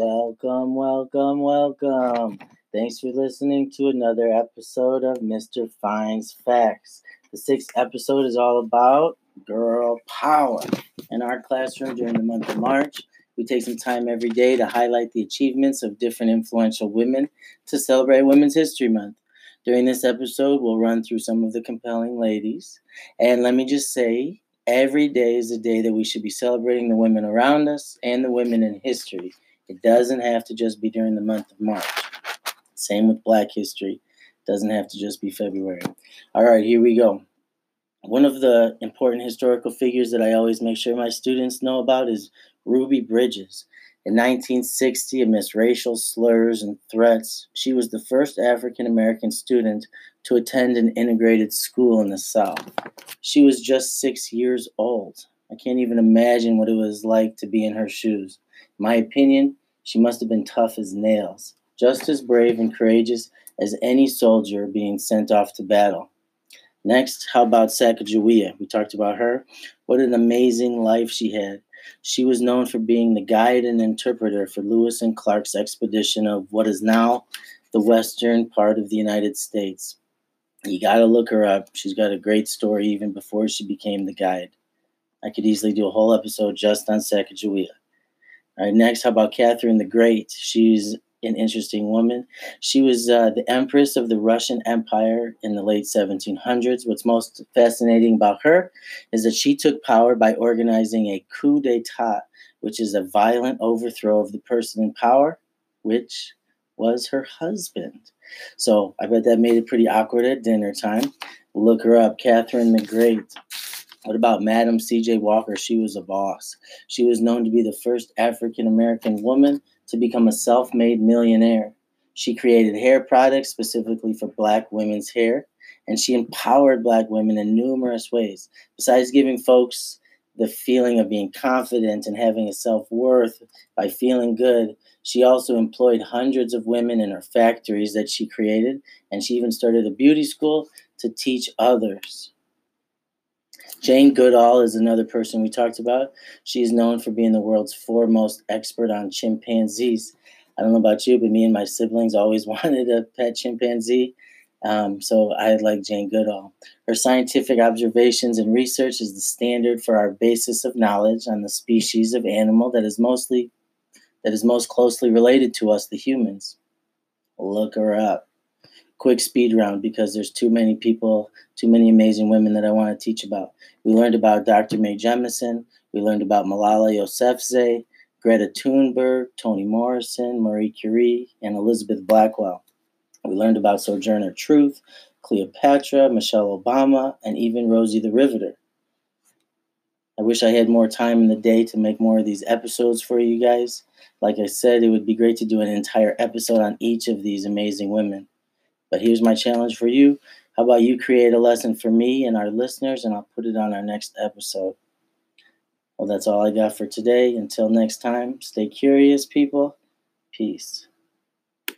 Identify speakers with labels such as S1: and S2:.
S1: Welcome, welcome, welcome. Thanks for listening to another episode of Mr. Fine's Facts. The sixth episode is all about girl power. In our classroom during the month of March, we take some time every day to highlight the achievements of different influential women to celebrate Women's History Month. During this episode, we'll run through some of the compelling ladies. And let me just say, every day is a day that we should be celebrating the women around us and the women in history. It doesn't have to just be during the month of March. Same with Black History. It doesn't have to just be February. All right, here we go. One of the important historical figures that I always make sure my students know about is Ruby Bridges. In 1960, amidst racial slurs and threats, she was the first African American student to attend an integrated school in the South. She was just six years old. I can't even imagine what it was like to be in her shoes. In my opinion, she must have been tough as nails, just as brave and courageous as any soldier being sent off to battle. Next, how about Sacagawea? We talked about her. What an amazing life she had. She was known for being the guide and interpreter for Lewis and Clark's expedition of what is now the western part of the United States. You got to look her up. She's got a great story even before she became the guide. I could easily do a whole episode just on Sacagawea. All right, next, how about Catherine the Great? She's an interesting woman. She was uh, the empress of the Russian Empire in the late 1700s. What's most fascinating about her is that she took power by organizing a coup d'etat, which is a violent overthrow of the person in power, which was her husband. So I bet that made it pretty awkward at dinner time. Look her up, Catherine the Great. What about Madam C.J. Walker? She was a boss. She was known to be the first African American woman to become a self made millionaire. She created hair products specifically for black women's hair, and she empowered black women in numerous ways. Besides giving folks the feeling of being confident and having a self worth by feeling good, she also employed hundreds of women in her factories that she created, and she even started a beauty school to teach others. Jane Goodall is another person we talked about. She is known for being the world's foremost expert on chimpanzees. I don't know about you, but me and my siblings always wanted a pet chimpanzee. Um, so I like Jane Goodall. Her scientific observations and research is the standard for our basis of knowledge on the species of animal that is mostly that is most closely related to us, the humans. Look her up quick speed round because there's too many people, too many amazing women that I want to teach about. We learned about Dr. Mae Jemison. We learned about Malala Yousafzai, Greta Thunberg, Toni Morrison, Marie Curie, and Elizabeth Blackwell. We learned about Sojourner Truth, Cleopatra, Michelle Obama, and even Rosie the Riveter. I wish I had more time in the day to make more of these episodes for you guys. Like I said, it would be great to do an entire episode on each of these amazing women. But here's my challenge for you. How about you create a lesson for me and our listeners, and I'll put it on our next episode. Well, that's all I got for today. Until next time, stay curious, people. Peace.